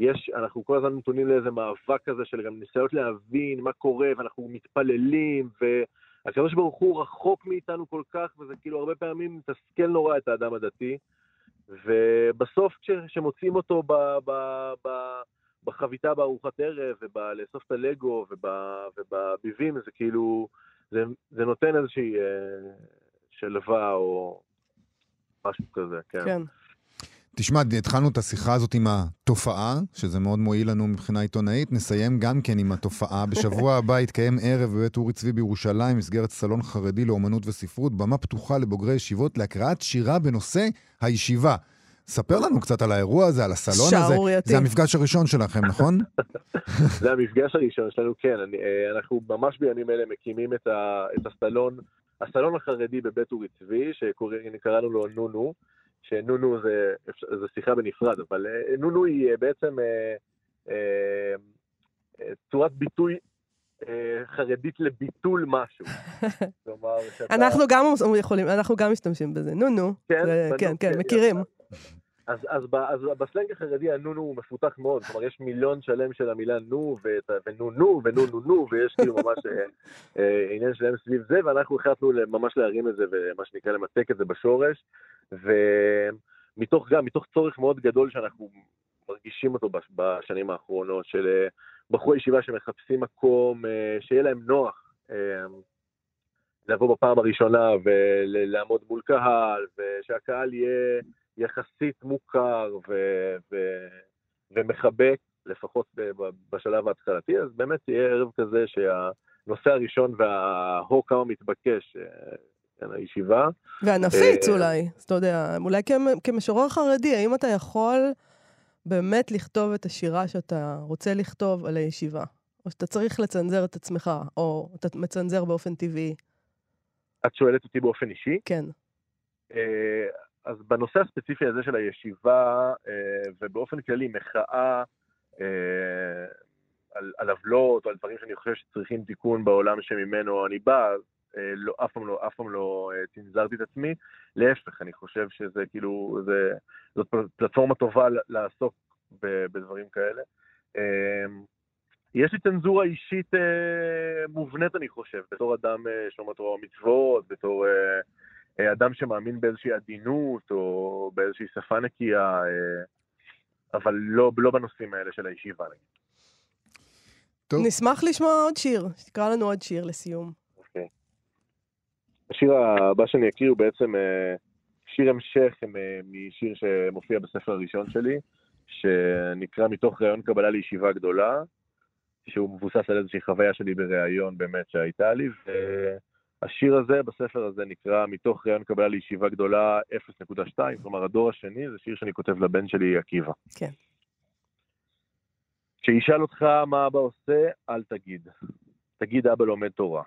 יש, אנחנו כל הזמן נתונים לאיזה מאבק כזה של גם ניסיונות להבין מה קורה, ואנחנו מתפללים, והקדוש ברוך הוא רחוק מאיתנו כל כך, וזה כאילו הרבה פעמים מתסכל נורא את האדם הדתי. ובסוף כשמוצאים אותו ב, ב, ב, בחביתה בארוחת ערב, ובלאסוף את הלגו ובביבים, זה כאילו, זה, זה נותן איזושהי אה, שלווה או משהו כזה, כן. כן. תשמע, התחלנו את השיחה הזאת עם התופעה, שזה מאוד מועיל לנו מבחינה עיתונאית. נסיים גם כן עם התופעה. בשבוע הבא יתקיים ערב בבית אורי צבי בירושלים, מסגרת סלון חרדי לאומנות וספרות, במה פתוחה לבוגרי ישיבות להקראת שירה בנושא הישיבה. ספר לנו קצת על האירוע הזה, על הסלון הזה. שערורייתי. זה המפגש הראשון שלכם, נכון? זה המפגש הראשון שלנו, כן. אני, אה, אנחנו ממש בימים אלה מקימים את, ה, את הסלון, הסלון החרדי בבית אורי צבי, שקראנו לו נונו. שנונו זה, זה שיחה בנפרד, אבל אה, נונו היא אה, בעצם אה, צורת ביטוי חרדית לביטול משהו. כלומר, שאתה... אנחנו גם יכולים, אנחנו גם משתמשים בזה. נונו. כן, זה, כן, כן, כן, מכירים. אז, אז, אז בסלנג החרדי הנונו הוא מפותח מאוד, כלומר יש מיליון שלם של המילה נו ונו נו ונו נו נו ויש כאילו ממש אה, אה, עניין שלם סביב זה ואנחנו החלטנו ממש להרים את זה ומה שנקרא למתק את זה בשורש ומתוך גם, מתוך צורך מאוד גדול שאנחנו מרגישים אותו בשנים האחרונות של אה, בחורי ישיבה שמחפשים מקום אה, שיהיה להם נוח. אה, לבוא בפעם הראשונה ולעמוד מול קהל, ושהקהל יהיה יחסית מוכר ו- ו- ומחבק, לפחות בשלב ההתחלתי, אז באמת יהיה ערב כזה שהנושא הראשון וההו כמה מתבקש, כן, הישיבה. והנפיץ אולי, אז אתה יודע, אולי כמשורר חרדי, האם אתה יכול באמת לכתוב את השירה שאתה רוצה לכתוב על הישיבה? או שאתה צריך לצנזר את עצמך, או אתה מצנזר באופן טבעי? את שואלת אותי באופן אישי? כן. אז בנושא הספציפי הזה של הישיבה, ובאופן כללי מחאה על, על עוולות או על דברים שאני חושב שצריכים תיקון בעולם שממנו אני בא, לא, אף פעם לא, אף פעם לא צנזרתי את עצמי. להפך, אני חושב שזה כאילו, זה, זאת פלטפורמה טובה לעסוק בדברים כאלה. יש לי צנזורה אישית מובנית, אני חושב, בתור אדם שומר תורה ומצוות, בתור אדם שמאמין באיזושהי עדינות או באיזושהי שפה נקייה, אבל לא, לא בנושאים האלה של הישיבה. טוב. נשמח לשמוע עוד שיר, שתקרא לנו עוד שיר לסיום. אוקיי. השיר הבא שאני אקריא הוא בעצם שיר המשך משיר שמופיע בספר הראשון שלי, שנקרא מתוך ראיון קבלה לישיבה גדולה, שהוא מבוסס על איזושהי חוויה שלי בראיון באמת שהייתה לי, והשיר הזה בספר הזה נקרא מתוך ראיון קבלה לישיבה גדולה 0.2, כלומר הדור השני, זה שיר שאני כותב לבן שלי עקיבא. כן. כשישאל אותך מה אבא עושה, אל תגיד. תגיד אבא לומד תורה.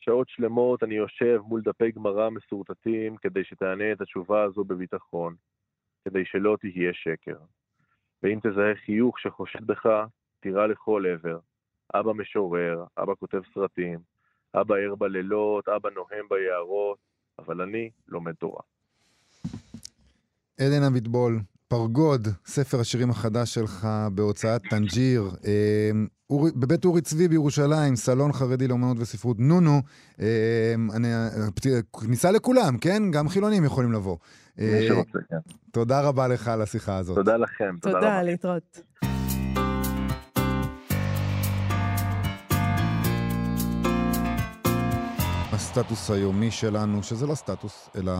שעות שלמות אני יושב מול דפי גמרא מסורטטים כדי שתענה את התשובה הזו בביטחון, כדי שלא תהיה שקר. ואם תזהה חיוך שחושד בך, תירה לכל עבר. אבא משורר, אבא כותב סרטים, אבא ער בלילות, אבא נוהם ביערות, אבל אני לומד תורה. עדן אביטבול, פרגוד, ספר השירים החדש שלך בהוצאת טנג'יר, אה, אור, בבית אורי צבי בירושלים, סלון חרדי לאמנות וספרות נונו. אה, אני, כניסה לכולם, כן? גם חילונים יכולים לבוא. מי אה, שרוצה, כן. תודה רבה לך על השיחה הזאת. תודה לכם, תודה, תודה רבה. להתראות. הסטטוס היומי שלנו, שזה לא סטטוס, אלא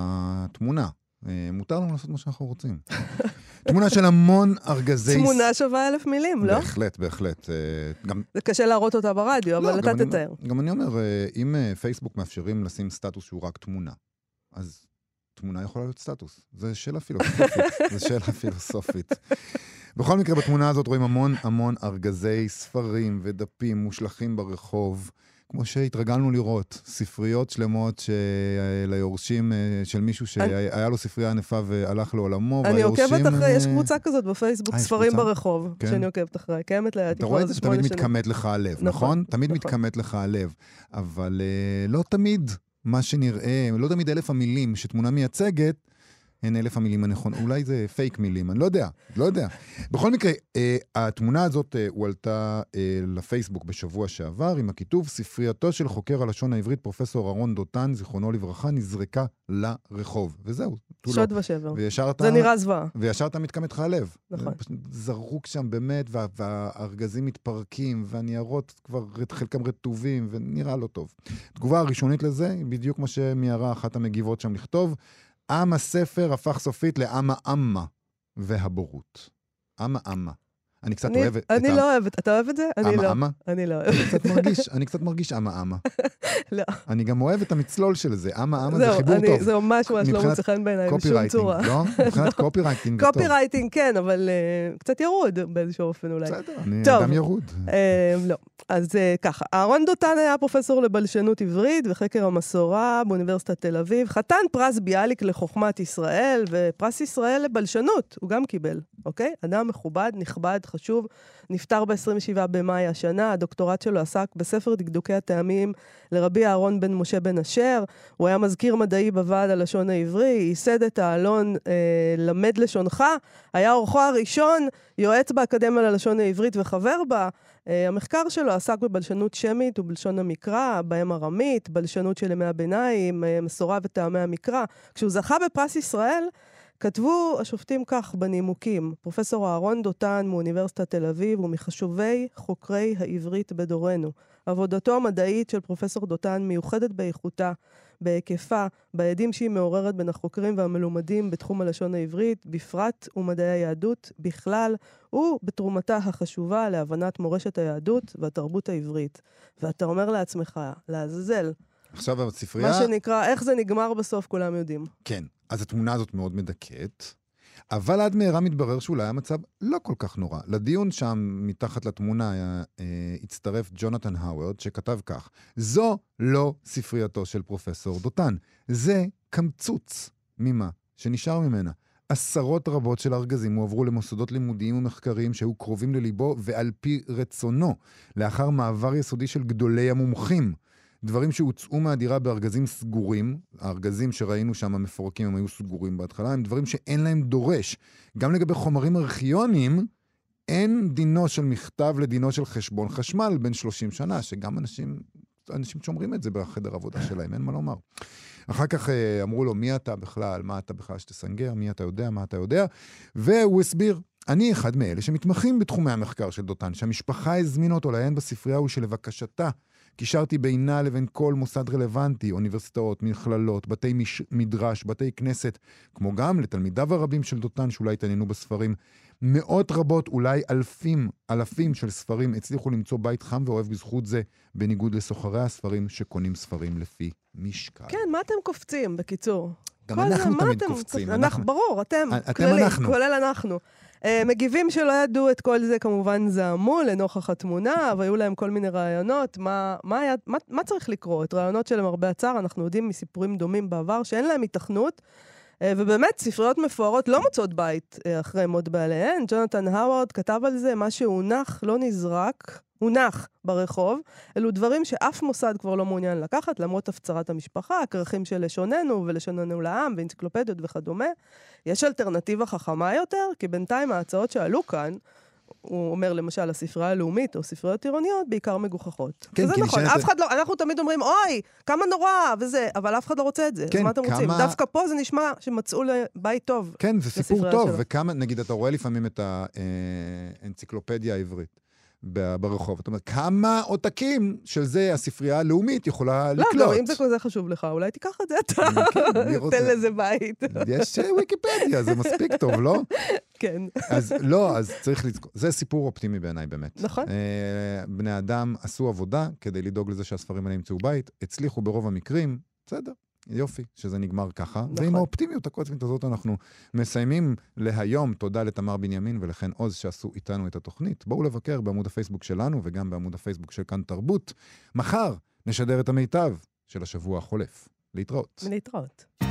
תמונה. אה, מותר לנו לעשות מה שאנחנו רוצים. תמונה של המון ארגזי... תמונה שווה אלף מילים, לא? בהחלט, בהחלט. אה, גם... זה קשה להראות אותה ברדיו, אבל לא, אתה תתאר. גם אני אומר, אה, אם פייסבוק מאפשרים לשים סטטוס שהוא רק תמונה, אז תמונה יכולה להיות סטטוס. זו שאלה פילוסופית. זו שאלה פילוסופית. בכל מקרה, בתמונה הזאת רואים המון המון ארגזי ספרים ודפים מושלכים ברחוב. כמו שהתרגלנו לראות, ספריות שלמות ליורשים אה, של מישהו שהיה לו ספרייה ענפה והלך לעולמו, אני עוקבת אחרי, יש אה, קבוצה כזאת בפייסבוק, אה, ספרים ברחוב, כן. שאני עוקבת אחרי, קיימת לידי אתה רואה את זה שתמיד מתכמת לך הלב, נכון? נכון? תמיד נכון. מתכמת לך הלב, אבל לא תמיד מה שנראה, לא תמיד אלף המילים שתמונה מייצגת, הן אלף המילים הנכונות. אולי זה פייק מילים, אני לא יודע, לא יודע. בכל מקרה, אה, התמונה הזאת אה, הועלתה אה, לפייסבוק בשבוע שעבר, עם הכיתוב, ספרייתו של חוקר הלשון העברית, פרופסור אהרון דותן, זיכרונו לברכה, נזרקה לרחוב. וזהו. שוד לא. ושבר. זה נראה זוועה. וישר אתה מתקמת לך הלב. נכון. זרוק שם באמת, וה, והארגזים מתפרקים, והניירות כבר חלקם רטובים, ונראה לא טוב. התגובה הראשונית לזה היא בדיוק מה שמיהרה אחת המגיבות שם לכתוב. עם הספר הפך סופית לעם האמה והבורות. עם האמה. אני קצת אוהב את ה... אני לא אוהבת. אתה אוהב את זה? אני לא. אמה? אני לא אוהבת. אני קצת מרגיש אמה אמה. לא. אני גם אוהב את המצלול של זה. אמה אמה זה חיבור טוב. זה ממש ממש לא מוצא חן בעיניי בשום צורה. לא? מבחינת copywriting זה טוב. copywriting כן, אבל אה, קצת ירוד באיזשהו אופן אולי. בסדר, אני אדם ירוד. אה, לא. אז אה, ככה, אהרון דותן היה פרופסור לבלשנות עברית וחקר המסורה באוניברסיטת תל אביב, חתן פרס ביאליק לחוכמת ישראל ופרס ישראל לבלשנות, הוא גם קיבל, אוקיי? אדם מכובד, נכבד, חשוב. נפטר ב-27 במאי השנה, הדוקטורט שלו עסק בספר דקדוקי הטעמים לרבי אהרון בן משה בן אשר. הוא היה מזכיר מדעי בוועד הלשון העברי, ייסד את העלון אה, למד לשונך, היה אורחו הראשון, יועץ באקדמיה ללשון העברית וחבר בה. Uh, המחקר שלו עסק בבלשנות שמית ובלשון המקרא, בהם ארמית, בלשנות של ימי הביניים, uh, מסורה וטעמי המקרא. כשהוא זכה בפרס ישראל, כתבו השופטים כך בנימוקים, פרופסור אהרון דותן מאוניברסיטת תל אביב הוא מחשובי חוקרי העברית בדורנו. עבודתו המדעית של פרופסור דותן מיוחדת באיכותה, בהיקפה, בעדים שהיא מעוררת בין החוקרים והמלומדים בתחום הלשון העברית, בפרט ומדעי היהדות בכלל, ובתרומתה החשובה להבנת מורשת היהדות והתרבות העברית. ואתה אומר לעצמך, לעזאזל, עכשיו הספרייה... מה שנקרא, איך זה נגמר בסוף, כולם יודעים. כן, אז התמונה הזאת מאוד מדכאת, אבל עד מהרה מתברר שאולי המצב לא כל כך נורא. לדיון שם, מתחת לתמונה, היה, אה, הצטרף ג'ונתן האוורד, שכתב כך: זו לא ספרייתו של פרופסור דותן, זה קמצוץ ממה שנשאר ממנה. עשרות רבות של ארגזים הועברו למוסדות לימודיים ומחקריים שהיו קרובים לליבו ועל פי רצונו, לאחר מעבר יסודי של גדולי המומחים. דברים שהוצאו מהדירה בארגזים סגורים, הארגזים שראינו שם המפורקים הם היו סגורים בהתחלה, הם דברים שאין להם דורש. גם לגבי חומרים ארכיוניים, אין דינו של מכתב לדינו של חשבון חשמל בין 30 שנה, שגם אנשים, אנשים שומרים את זה בחדר עבודה שלהם, אין מה לומר. אחר כך אה, אמרו לו, מי אתה בכלל, מה אתה בכלל שתסנגר, מי אתה יודע, מה אתה יודע, והוא הסביר. אני אחד מאלה שמתמחים בתחומי המחקר של דותן, שהמשפחה הזמינה אותו לעיין בספרייה ושלבקשתה קישרתי בינה לבין כל מוסד רלוונטי, אוניברסיטאות, מכללות, בתי מש... מדרש, בתי כנסת, כמו גם לתלמידיו הרבים של דותן שאולי התעניינו בספרים. מאות רבות, אולי אלפים, אלפים של ספרים הצליחו למצוא בית חם ואוהב בזכות זה, בניגוד לסוחרי הספרים שקונים ספרים לפי משקל. כן, מה אתם קופצים, בקיצור? גם אנחנו תמיד קופצים. אנחנו, אנחנו, ברור, אתם, אתם כללי, אנחנו. כולל אנחנו. Uh, מגיבים שלא ידעו את כל זה כמובן זעמו לנוכח התמונה, והיו להם כל מיני רעיונות. מה, מה, היה, מה, מה צריך לקרות? רעיונות שלמרבה הצער, אנחנו יודעים מסיפורים דומים בעבר, שאין להם התכנות. Uh, ובאמת, ספריות מפוארות לא מוצאות בית uh, אחרי מות בעליהן. ג'ונתן האווארד כתב על זה, מה שהונח לא נזרק, הונח ברחוב. אלו דברים שאף מוסד כבר לא מעוניין לקחת, למרות הפצרת המשפחה, הכרכים של לשוננו ולשוננו לעם, ואנציקלופדיות וכדומה. יש אלטרנטיבה חכמה יותר, כי בינתיים ההצעות שעלו כאן, הוא אומר למשל, הספרייה הלאומית או ספריות עירוניות, בעיקר מגוחכות. כן, וזה כי נכון, אף אחד לא, אנחנו תמיד אומרים, אוי, כמה נורא, וזה, אבל אף אחד לא רוצה את זה. כן, אז מה אתם רוצים? כמה- דווקא פה זה נשמע שמצאו לבית טוב. כן, זה סיפור טוב, שלו. וכמה, נגיד, אתה רואה לפעמים את האנציקלופדיה העברית ב- ברחוב, אתה אומר, כמה עותקים של זה הספרייה הלאומית יכולה לא, לקלוט? לא, אם זה כזה חשוב לך, אולי תיקח את זה אתה. כן, אני רוצה- תן לזה בית. יש אה, ויקיפדיה, זה מספיק טוב, לא? כן. אז לא, אז צריך לזכור, זה סיפור אופטימי בעיניי באמת. נכון. אה, בני אדם עשו עבודה כדי לדאוג לזה שהספרים האלה ימצאו בית, הצליחו ברוב המקרים, בסדר. יופי, שזה נגמר ככה. נכון. ועם האופטימיות הקוסמית הזאת אנחנו מסיימים להיום. תודה לתמר בנימין ולחן עוז שעשו איתנו את התוכנית. בואו לבקר בעמוד הפייסבוק שלנו וגם בעמוד הפייסבוק של כאן תרבות. מחר נשדר את המיטב של השבוע החולף. להתראות. להתראות.